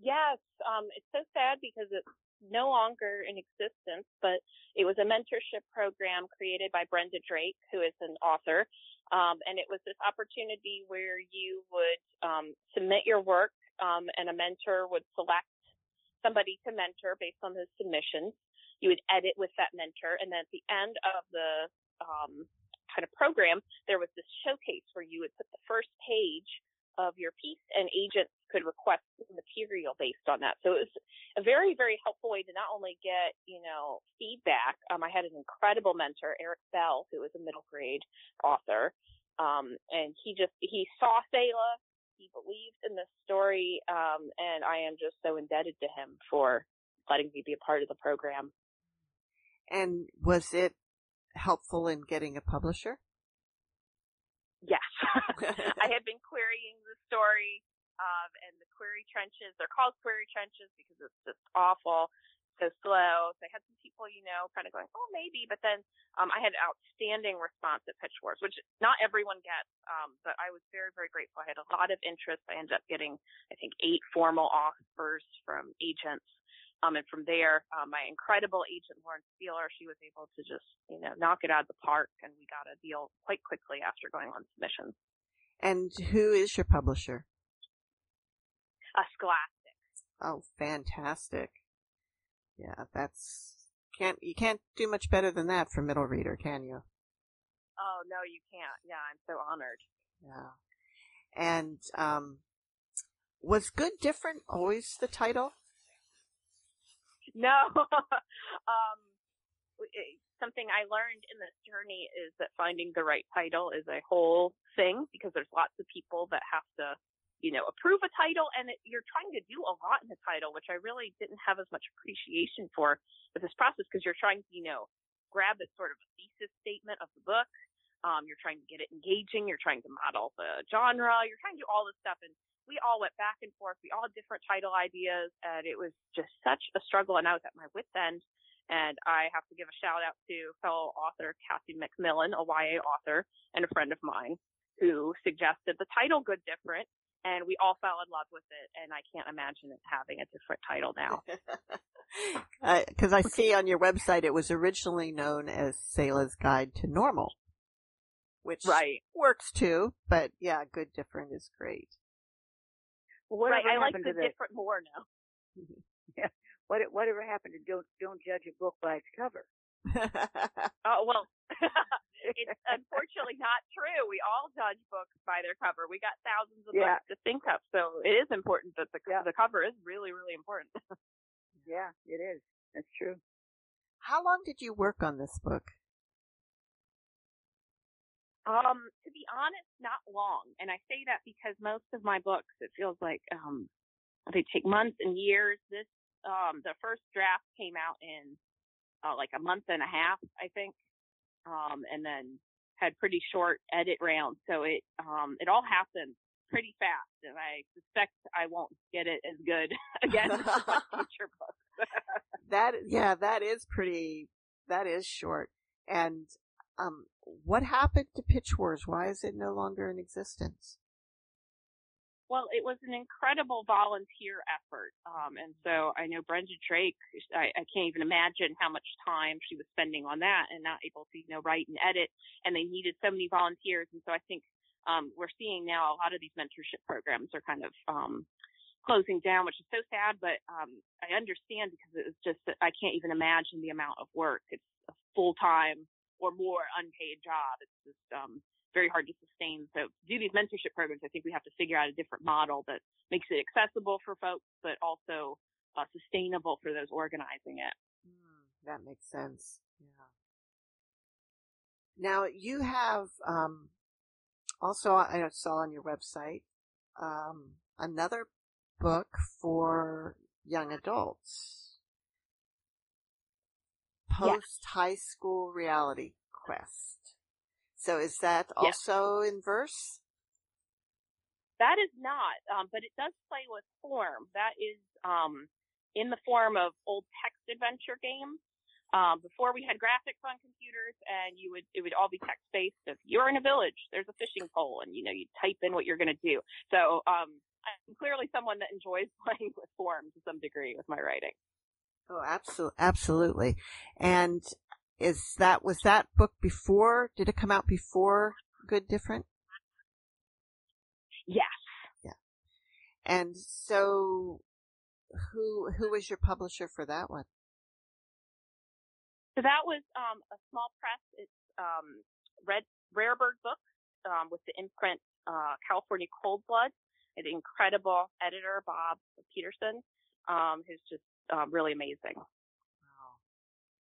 Yes. Um, it's so sad because it's no longer in existence, but it was a mentorship program created by Brenda Drake, who is an author. Um, and it was this opportunity where you would um, submit your work, um, and a mentor would select somebody to mentor based on the submissions. You would edit with that mentor, and then at the end of the um, kind of program, there was this showcase where you would put the first page of your piece and agents could request material based on that. So it was a very, very helpful way to not only get, you know, feedback. Um, I had an incredible mentor, Eric Bell, who was a middle grade author. Um, and he just, he saw Selah. He believed in this story. Um, and I am just so indebted to him for letting me be a part of the program. And was it helpful in getting a publisher? I had been querying the story, um, and the query trenches, they're called query trenches because it's just awful, so slow. So I had some people, you know, kind of going, oh, maybe, but then, um, I had outstanding response at Pitch Wars, which not everyone gets, um, but I was very, very grateful. I had a lot of interest. I ended up getting, I think, eight formal offers from agents um, and from there, um, my incredible agent, Lauren Spieller, she was able to just, you know, knock it out of the park and we got a deal quite quickly after going on submissions. And who is your publisher? A Scholastic. Oh, fantastic. Yeah, that's, can't, you can't do much better than that for middle reader, can you? Oh, no, you can't. Yeah, I'm so honored. Yeah. And, um, was good different always the title? No. um, something I learned in this journey is that finding the right title is a whole thing because there's lots of people that have to, you know, approve a title and it, you're trying to do a lot in the title, which I really didn't have as much appreciation for with this process because you're trying to, you know, grab a sort of a thesis statement of the book. Um, you're trying to get it engaging. You're trying to model the genre. You're trying to do all this stuff. And we all went back and forth. We all had different title ideas, and it was just such a struggle. And I was at my wit's end. And I have to give a shout out to fellow author Kathy MacMillan, a YA author and a friend of mine, who suggested the title "Good Different," and we all fell in love with it. And I can't imagine it having a different title now. Because uh, I see on your website it was originally known as Selah's Guide to Normal, which right. works too. But yeah, "Good Different" is great. Whatever right, I like the, the different more now. yeah. What whatever happened to don't don't judge a book by its cover? oh well, it's unfortunately not true. We all judge books by their cover. We got thousands of yeah. books to think of, so it is important that the yeah. the cover is really really important. yeah, it is. That's true. How long did you work on this book? Um, to be honest, not long. And I say that because most of my books, it feels like, um, they take months and years. This, um, the first draft came out in, uh, like a month and a half, I think. Um, and then had pretty short edit rounds. So it, um, it all happened pretty fast. And I suspect I won't get it as good again my future books. that, yeah, that is pretty, that is short. And um, what happened to Pitch Wars? Why is it no longer in existence? Well, it was an incredible volunteer effort. Um, and so I know Brenda Drake, I, I can't even imagine how much time she was spending on that and not able to, you know, write and edit. And they needed so many volunteers. And so I think, um, we're seeing now a lot of these mentorship programs are kind of, um, closing down, which is so sad, but, um, I understand because it was just, I can't even imagine the amount of work. It's a full time or more unpaid job. It's just um, very hard to sustain. So do these mentorship programs, I think we have to figure out a different model that makes it accessible for folks, but also uh, sustainable for those organizing it. Mm, that makes sense. Yeah. Now you have um, also I saw on your website um, another book for young adults post high school reality quest. So is that also yes. in verse? That is not, um, but it does play with form. That is um, in the form of old text adventure games. Um, before we had graphics on computers, and you would it would all be text based. If you're in a village, there's a fishing pole, and you know you type in what you're going to do. So um, I'm clearly someone that enjoys playing with form to some degree with my writing. Oh, absolutely, absolutely. And is that was that book before? Did it come out before Good Different? Yes. Yeah. And so, who who was your publisher for that one? So that was um, a small press. It's um, Red Rarebird Books um, with the imprint uh, California Cold Blood. An incredible editor, Bob Peterson, um, who's just um, really amazing.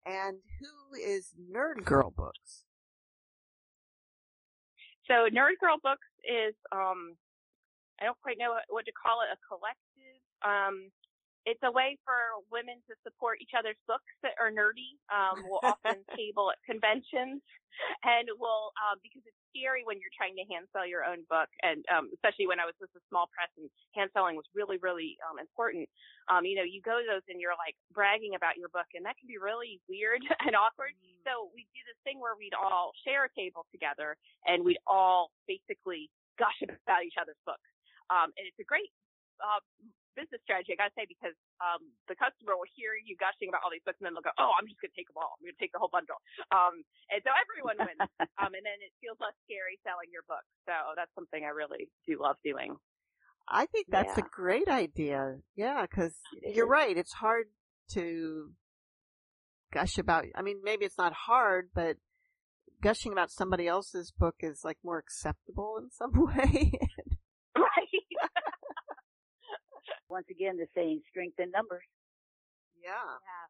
Wow. And who is Nerd Girl Books? So Nerd Girl Books is um, I don't quite know what to call it, a collective. Um, it's a way for women to support each other's books that are nerdy. Um, we'll often table at conventions, and we'll um, because it's scary when you're trying to hand sell your own book, and um, especially when I was with a small press and hand selling was really, really um, important. Um, you know, you go to those and you're like bragging about your book, and that can be really weird and awkward. Mm. So we do this thing where we'd all share a table together, and we'd all basically gush about each other's books. Um, and it's a great uh, business strategy, I gotta say, because um, the customer will hear you gushing about all these books, and then they'll go, "Oh, I'm just gonna take them all. I'm gonna take the whole bundle." Um, and so everyone wins, um, and then it feels less scary selling your book. So that's something I really do love doing. I think that's yeah. a great idea. Yeah, because you're right. It's hard to gush about. I mean, maybe it's not hard, but gushing about somebody else's book is like more acceptable in some way. Once again, the saying strength in numbers. Yeah. Yeah.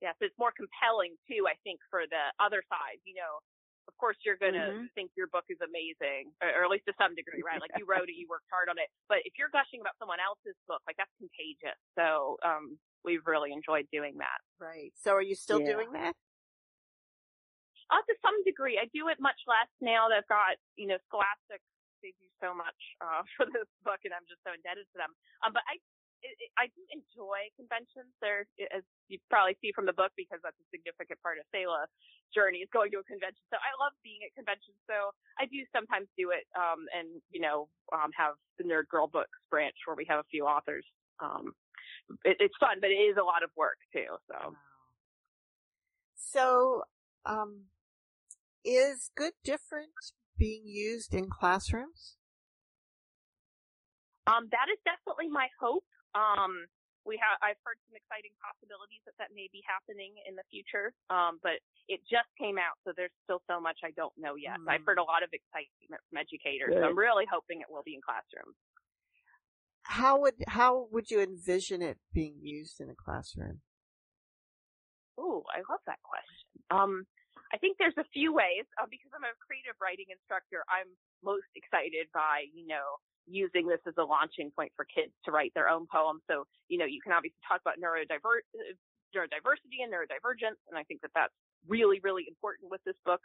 Yeah, so it's more compelling too, I think, for the other side. You know, of course you're gonna mm-hmm. think your book is amazing, or, or, at least to some degree, right? Like you wrote it, you worked hard on it. But if you're gushing about someone else's book, like that's contagious. So um, we've really enjoyed doing that. Right. So are you still yeah. doing that? Uh, to some degree, I do it much less now that I've got you know Scholastic they do so much uh, for this book, and I'm just so indebted to them. Um, but I I do enjoy conventions. There, as you probably see from the book, because that's a significant part of Selah journey is going to a convention. So I love being at conventions. So I do sometimes do it, um, and you know, um, have the Nerd Girl Books branch where we have a few authors. Um, it, it's fun, but it is a lot of work too. So, so, um, is good different being used in classrooms? Um, that is definitely my hope. Um, we have I've heard some exciting possibilities that that may be happening in the future. Um, but it just came out, so there's still so much I don't know yet. Mm. I've heard a lot of excitement from educators. So I'm really hoping it will be in classrooms. How would how would you envision it being used in a classroom? Oh, I love that question. Um, I think there's a few ways uh, because I'm a creative writing instructor. I'm most excited by you know using this as a launching point for kids to write their own poems. So you know you can obviously talk about neurodiver- neurodiversity and neurodivergence, and I think that that's really really important with this book.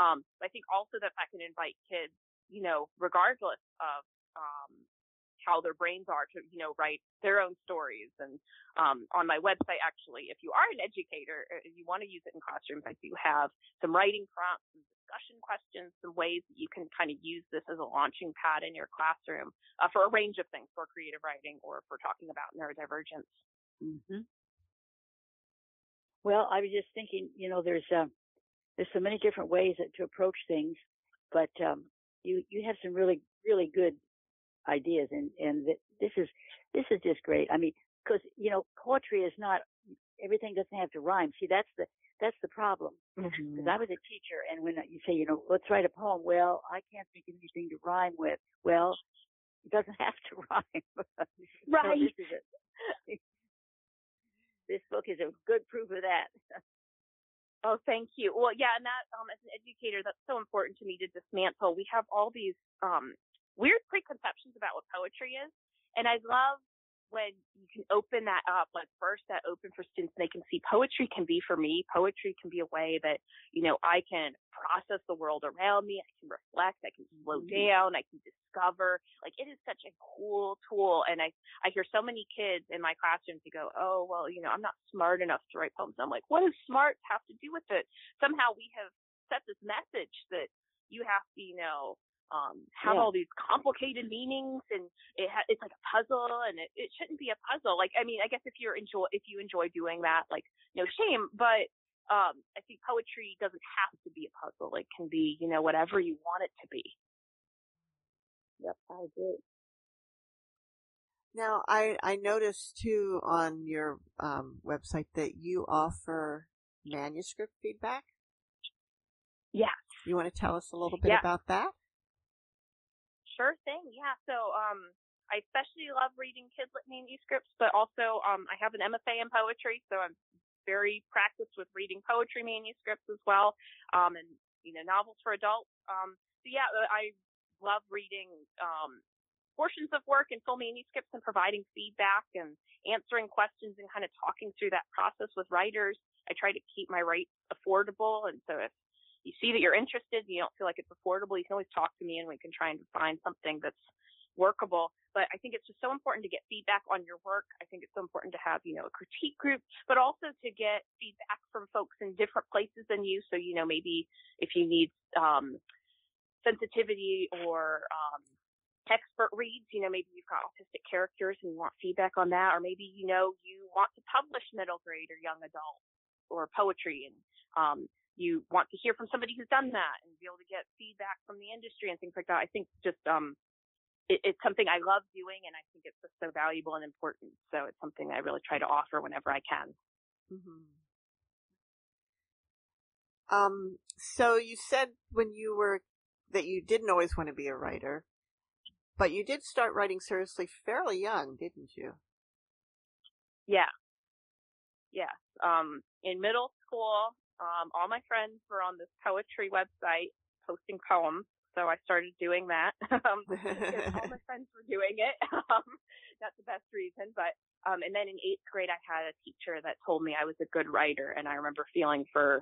Um, I think also that I can invite kids, you know, regardless of um, how their brains are to, you know, write their own stories. And um, on my website, actually, if you are an educator, if you want to use it in classrooms, I do have some writing prompts, some discussion questions, some ways that you can kind of use this as a launching pad in your classroom uh, for a range of things, for creative writing or for talking about neurodivergence. Mm-hmm. Well, I was just thinking, you know, there's uh, there's so many different ways to approach things, but um, you you have some really really good ideas and and this is this is just great. I mean because you know poetry is not everything doesn't have to rhyme. See that's the that's the problem. Because mm-hmm. i was a teacher and when you say you know let's write a poem well i can't think of anything to rhyme with. Well it doesn't have to rhyme. Right. so this, a, this book is a good proof of that. Oh, thank you. Well, yeah, and that um, as an educator, that's so important to me to dismantle. We have all these um, weird preconceptions about what poetry is. And I love when you can open that up, like first that open for students and they can see poetry can be for me. Poetry can be a way that, you know, I can process the world around me. I can reflect. I can slow mm-hmm. down. I can discover. Like it is such a cool tool. And I, I hear so many kids in my classrooms who go, Oh, well, you know, I'm not smart enough to write poems. I'm like, what does smart have to do with it? Somehow we have set this message that you have to, you know, um, have Yeah. all these complicated meanings and it ha- it's like a puzzle and it, it shouldn't be a puzzle. Like, I mean, I guess if you're enjoy, if you enjoy doing that, like no shame, but, um, I think poetry doesn't have to be a puzzle. It can be, you know, whatever you want it to be. Yep, I agree. Now, I, I noticed too on your um, website that you offer manuscript feedback. Yeah. You want to tell us a little bit Yeah. about that? Sure thing. Yeah. So, um, I especially love reading Kidlit manuscripts, but also, um, I have an MFA in poetry, so I'm very practiced with reading poetry manuscripts as well, um, and, you know, novels for adults. Um, so yeah, uh, I love reading, um, portions of work and full manuscripts and providing feedback and answering questions and kind of talking through that process with writers. I try to keep my rates affordable. And so if you see that you're interested you don't feel like it's affordable, you can always talk to me and we can try and find something that's workable. But I think it's just so important to get feedback on your work. I think it's so important to have, you know, a critique group, but also to get feedback from folks in different places than you. So, you know, maybe if you need, um, sensitivity or, um, expert reads, you know, maybe you've got autistic characters and you want feedback on that, or maybe, you know, you want to publish middle grade or young adult or poetry and, um, you want to hear from somebody who's done that and be able to get feedback from the industry and things like that. I think just, um, it, it's something I love doing and I think it's just so valuable and important. So it's something I really try to offer whenever I can. hmm Um, so you said when you were that you didn't always want to be a writer, but you did start writing seriously fairly young, didn't you? Yeah. Yes. Um, in middle school, um, all my friends were on this poetry website posting poems. So I started doing that. um, all my friends were doing it. Um, not the best reason, but, um, and then in eighth grade, I had a teacher that told me I was a good writer. And I remember feeling for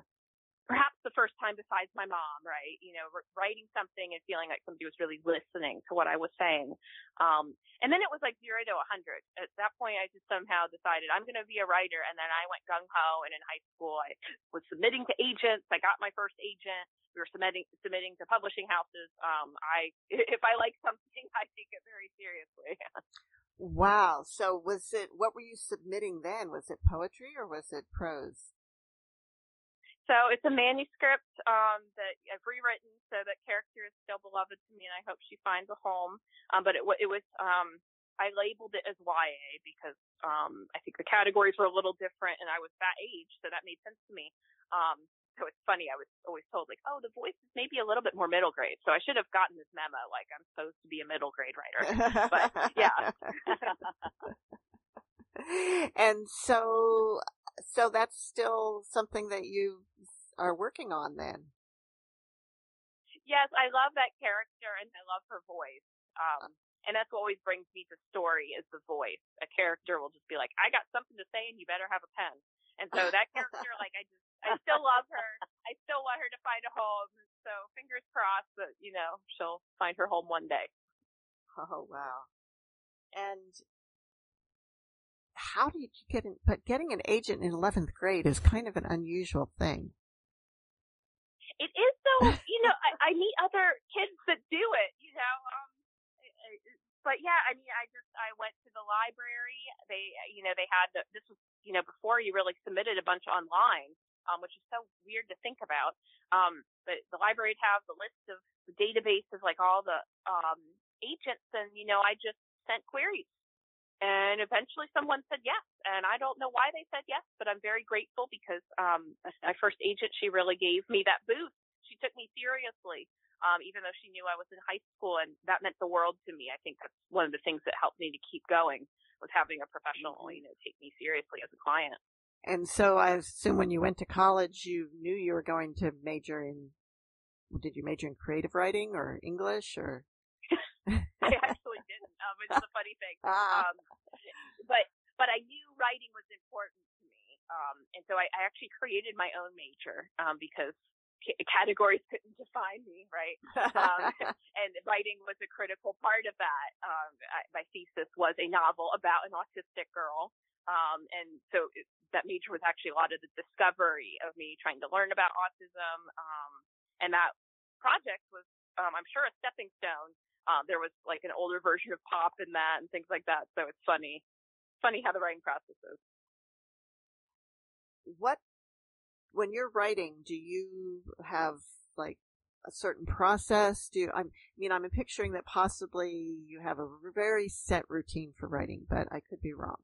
perhaps the first time besides my mom, right? You know, writing something and feeling like somebody was really listening to what I was saying. Um, and then it was like zero to a hundred. At that point, I just somehow decided I'm going to be a writer. And then I went gung ho. And in high school, I was submitting to agents. I got my first agent. We were submitting, submitting to publishing houses. Um, I, if I like something, I take it very seriously. Wow. So was it, what were you submitting then? Was it poetry or was it prose? So it's a manuscript um, that I've rewritten so that character is still beloved to me, and I hope she finds a home. Um, but it, it was um, I labeled it as YA because um, I think the categories were a little different, and I was that age, so that made sense to me. Um, so it's funny. I was always told like, oh, the voice is maybe a little bit more middle grade. So I should have gotten this memo like I'm supposed to be a middle grade writer. But, yeah. and so, so that's still something that you are working on then. yes, I love that character and I love her voice. Um, and that's what always brings me to story is the voice. A character will just be like, I got something to say and you better have a pen. And so that character, like, I just, I still love her. I still want her to find a home. So fingers crossed that, you know, she'll find her home one day. Oh wow. And how did you get in, but getting an agent in 11th grade is kind of an unusual thing. It is though, you know, I, I meet other kids that do it, you know, um, I- I- but yeah, I mean, I just, I went to the library. They, you know, they had, the, this was, you know, before you really submitted a bunch online, um, which is so weird to think about. Um, but the library would have the list of the database of like all the, um, agents and, you know, I just sent queries and eventually someone said yes. And I don't know why they said yes, but I'm very grateful because, um, my first agent, she really gave me that boost. She took me seriously. Um, even though she knew I was in high school and that meant the world to me. I think that's one of the things that helped me to keep going was having a professional, you know, take me seriously as a client. And so I assume when you went to college, you knew you were going to major in, did you major in creative writing or English or? I actually didn't, which is a funny thing. Ah. Um, but, but I knew writing was important to me. Um, and so I, I actually created my own major, um, because c- categories couldn't define me, right? um, and writing was a critical part of that. Um, I, my thesis was a novel about an autistic girl. Um, and so it, that major was actually a lot of the discovery of me trying to learn about autism. Um, and that project was um, I'm sure a stepping stone. Um, there was like an older version of pop in that and things like that. So it's funny, funny how the writing process is. What, when you're writing, do you have like a certain process? Do you, I mean, I'm picturing that possibly you have a very set routine for writing, but I could be wrong.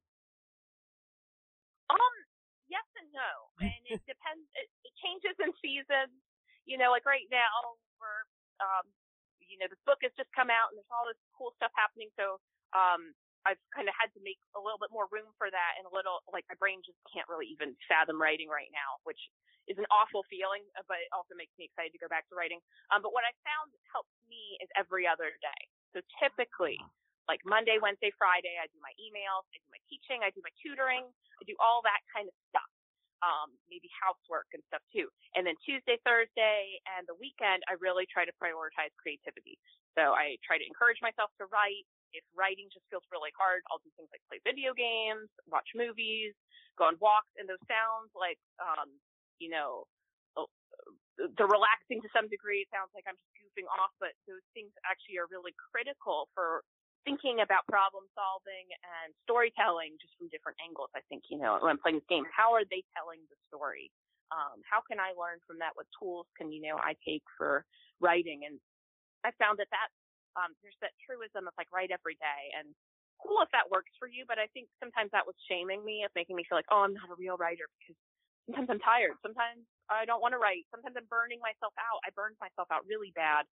Um, yes and no, and it depends. It, it changes in seasons. You know, like right now, we're, um, you know, this book has just come out and there's all this cool stuff happening. So, um, I've kind of had to make a little bit more room for that and a little, like my brain just can't really even fathom writing right now, which is an awful feeling, uh, but it also makes me excited to go back to writing. Um, but what I found helps me is every other day. So typically, like Monday, Wednesday, Friday, I do my emails, I do my teaching, I do my tutoring, I do all that kind of stuff. Um, maybe housework and stuff too. And then Tuesday, Thursday, and the weekend, I really try to prioritize creativity. So I try to encourage myself to write. If writing just feels really hard, I'll do things like play video games, watch movies, go on walks, and those sounds like um, you know, uh, they're relaxing to some degree. It sounds like I'm just goofing off, but those things actually are really critical for thinking about problem solving and storytelling just from different angles. I think, you know, when I'm playing this game, how are they telling the story? Um, how can I learn from that? What tools can, you know, I take for writing? And I found that that, um, there's that truism of like write every day and cool if that works for you, but I think sometimes that was shaming me of making me feel like, oh, I'm not a real writer because sometimes I'm tired. Sometimes I don't want to write. Sometimes I'm burning myself out. I burned myself out really bad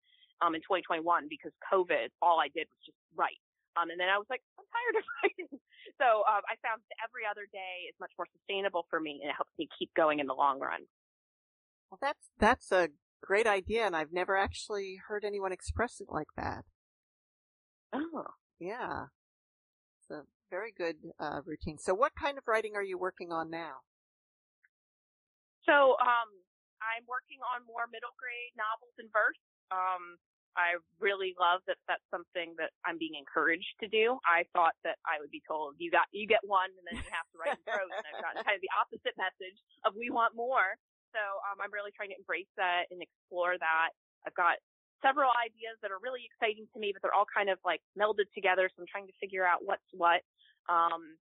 um, in 2021 because COVID. All I did was just write. Um, and then I was like, I'm tired of writing. So um, I found that every other day is much more sustainable for me, and it helps me keep going in the long run. Well, that's that's a great idea, and I've never actually heard anyone express it like that. Oh, yeah, it's a very good uh, routine. So, what kind of writing are you working on now? So um, I'm working on more middle grade novels and verse. Um, I really love that that's something that I'm being encouraged to do. I thought that I would be told you got you get one and then you have to write in prose, and I've gotten kind of the opposite message of we want more. So um, I'm really trying to embrace that and explore that. I've got several ideas that are really exciting to me, but they're all kind of like melded together. So I'm trying to figure out what's what. Um,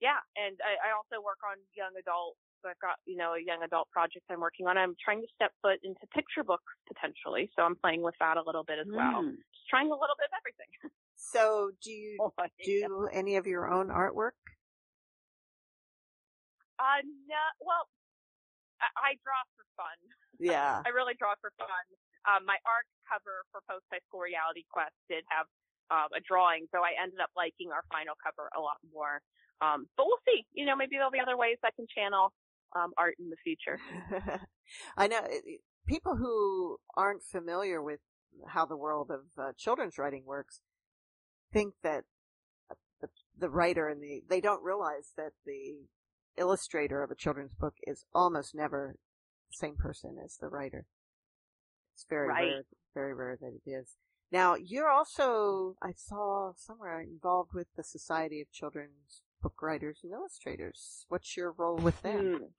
yeah, and I, I also work on young adult I've got, you know, a young adult project I'm working on. I'm trying to step foot into picture books potentially. So I'm playing with that a little bit as mm. well. Hmm. Just trying a little bit of everything. So do you oh, do any of your own artwork? Uh, no, well, I, I draw for fun. Yeah. I really draw for fun. Um, my art cover for Post High School Reality Quest did have um, a drawing, so I ended up liking our final cover a lot more. Um, but we'll see. You know, maybe there'll be other ways I can channel um, art in the future. I know people who aren't familiar with how the world of uh, children's writing works think that the, the writer and the they don't realize that the illustrator of a children's book is almost never the same person as the writer. It's very right. rare, very rare that it is. Now, you're also, I saw somewhere involved with the Society of Children's book writers and illustrators. What's your role with them? Hmm.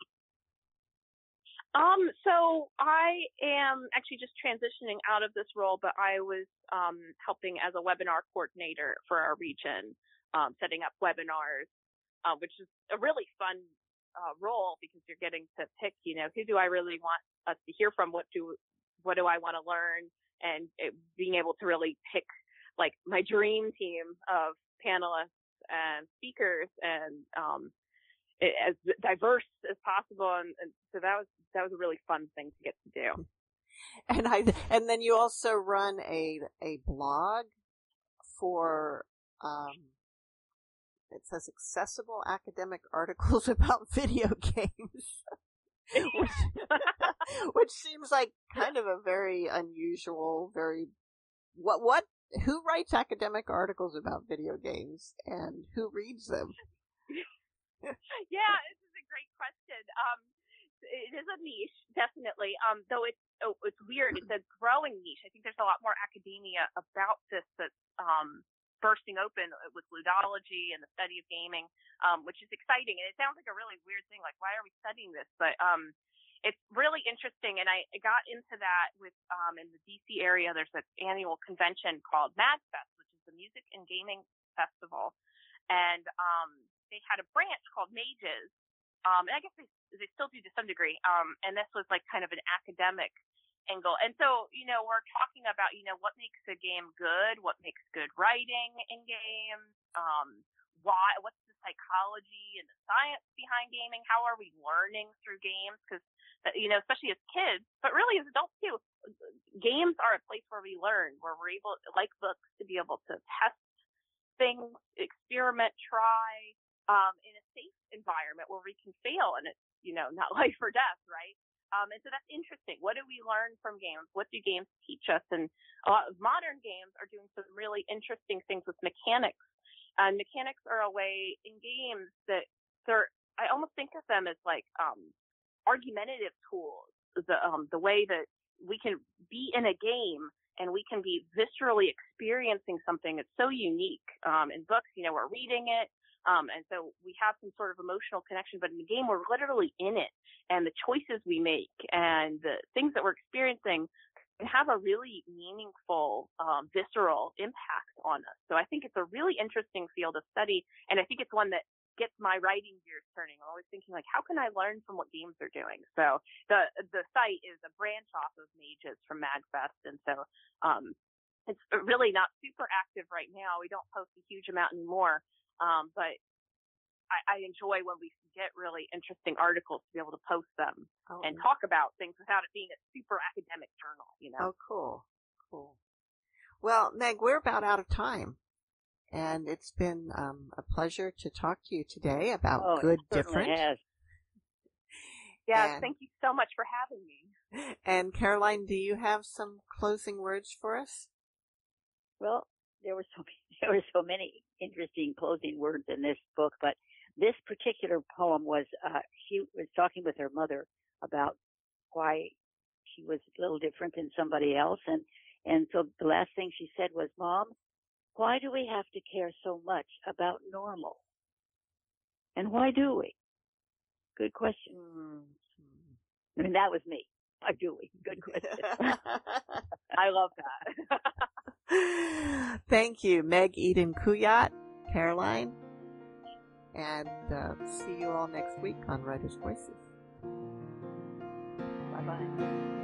Um, so I am actually just transitioning out of this role, but I was um, helping as a webinar coordinator for our region, um, setting up webinars, uh, which is a really fun uh, role because you're getting to pick, you know, who do I really want us to hear from? What do what do I want to learn? And it, being able to really pick like my dream team of panelists and speakers and um, as diverse as possible. And, and, so that was that was a really fun thing to get to do. And I and then you also run a a blog for um, it says accessible academic articles about video games. which, which seems like kind of a very unusual, very what what who writes academic articles about video games and who reads them? yeah, this is a great question. Um, it is a niche, definitely. Um, though it's oh, it's weird. It's a growing niche. I think there's a lot more academia about this that's um, bursting open with ludology and the study of gaming, um, which is exciting. And it sounds like a really weird thing. Like, why are we studying this? But um, it's really interesting. And I got into that with, um, in the DC area, there's an annual convention called MagFest, which is the music and gaming festival. And, um, they had a branch called Mages. Um, and I guess they, they still do to some degree. Um, and this was like kind of an academic angle. And so, you know, we're talking about, you know, what makes a game good, what makes good writing in games, um, why, what's psychology and the science behind gaming? How are we learning through games? Because, uh, you know, especially as kids, but really as adults too, games are a place where we learn, where we're able, like books, to be able to test things, experiment, try, um, in a safe environment where we can fail and it's, you know, not life or death, right? Um, and so that's interesting. What do we learn from games? What do games teach us? And a lot of modern games are doing some really interesting things with mechanics and mechanics are a way in games that they're, I almost think of them as like, um, argumentative tools. The, um, the way that we can be in a game and we can be viscerally experiencing something that's so unique. Um, in books, you know, we're reading it. Um, and so we have some sort of emotional connection, but in the game, we're literally in it and the choices we make and the things that we're experiencing can have a really meaningful, um, visceral impact on us. So I think it's a really interesting field of study, and I think it's one that gets my writing gears turning. I'm always thinking like, how can I learn from what games are doing? So the the site is a branch off of Mages from MagFest, and so um, it's really not super active right now. We don't post a huge amount anymore, um, but I, I enjoy when we get really interesting articles to be able to post them oh, and talk about things without it being a super academic journal, you know? Oh, cool. Cool. Well, Meg, we're about out of time. And it's been um, a pleasure to talk to you today about oh, good different. Yes. Yeah, and, thank you so much for having me. And Caroline, do you have some closing words for us? Well, there were so many, there were so many interesting closing words in this book, but this particular poem was, uh, she was talking with her mother about why she was a little different than somebody else. And, and so the last thing she said was, mom, why do we have to care so much about normal? And why do we? Good question. I mean, that was me. Why do we? Good question. I love that. Thank you, Meg Eden Kuyatt, Caroline and uh, see you all next week on Writers Voices. Bye bye.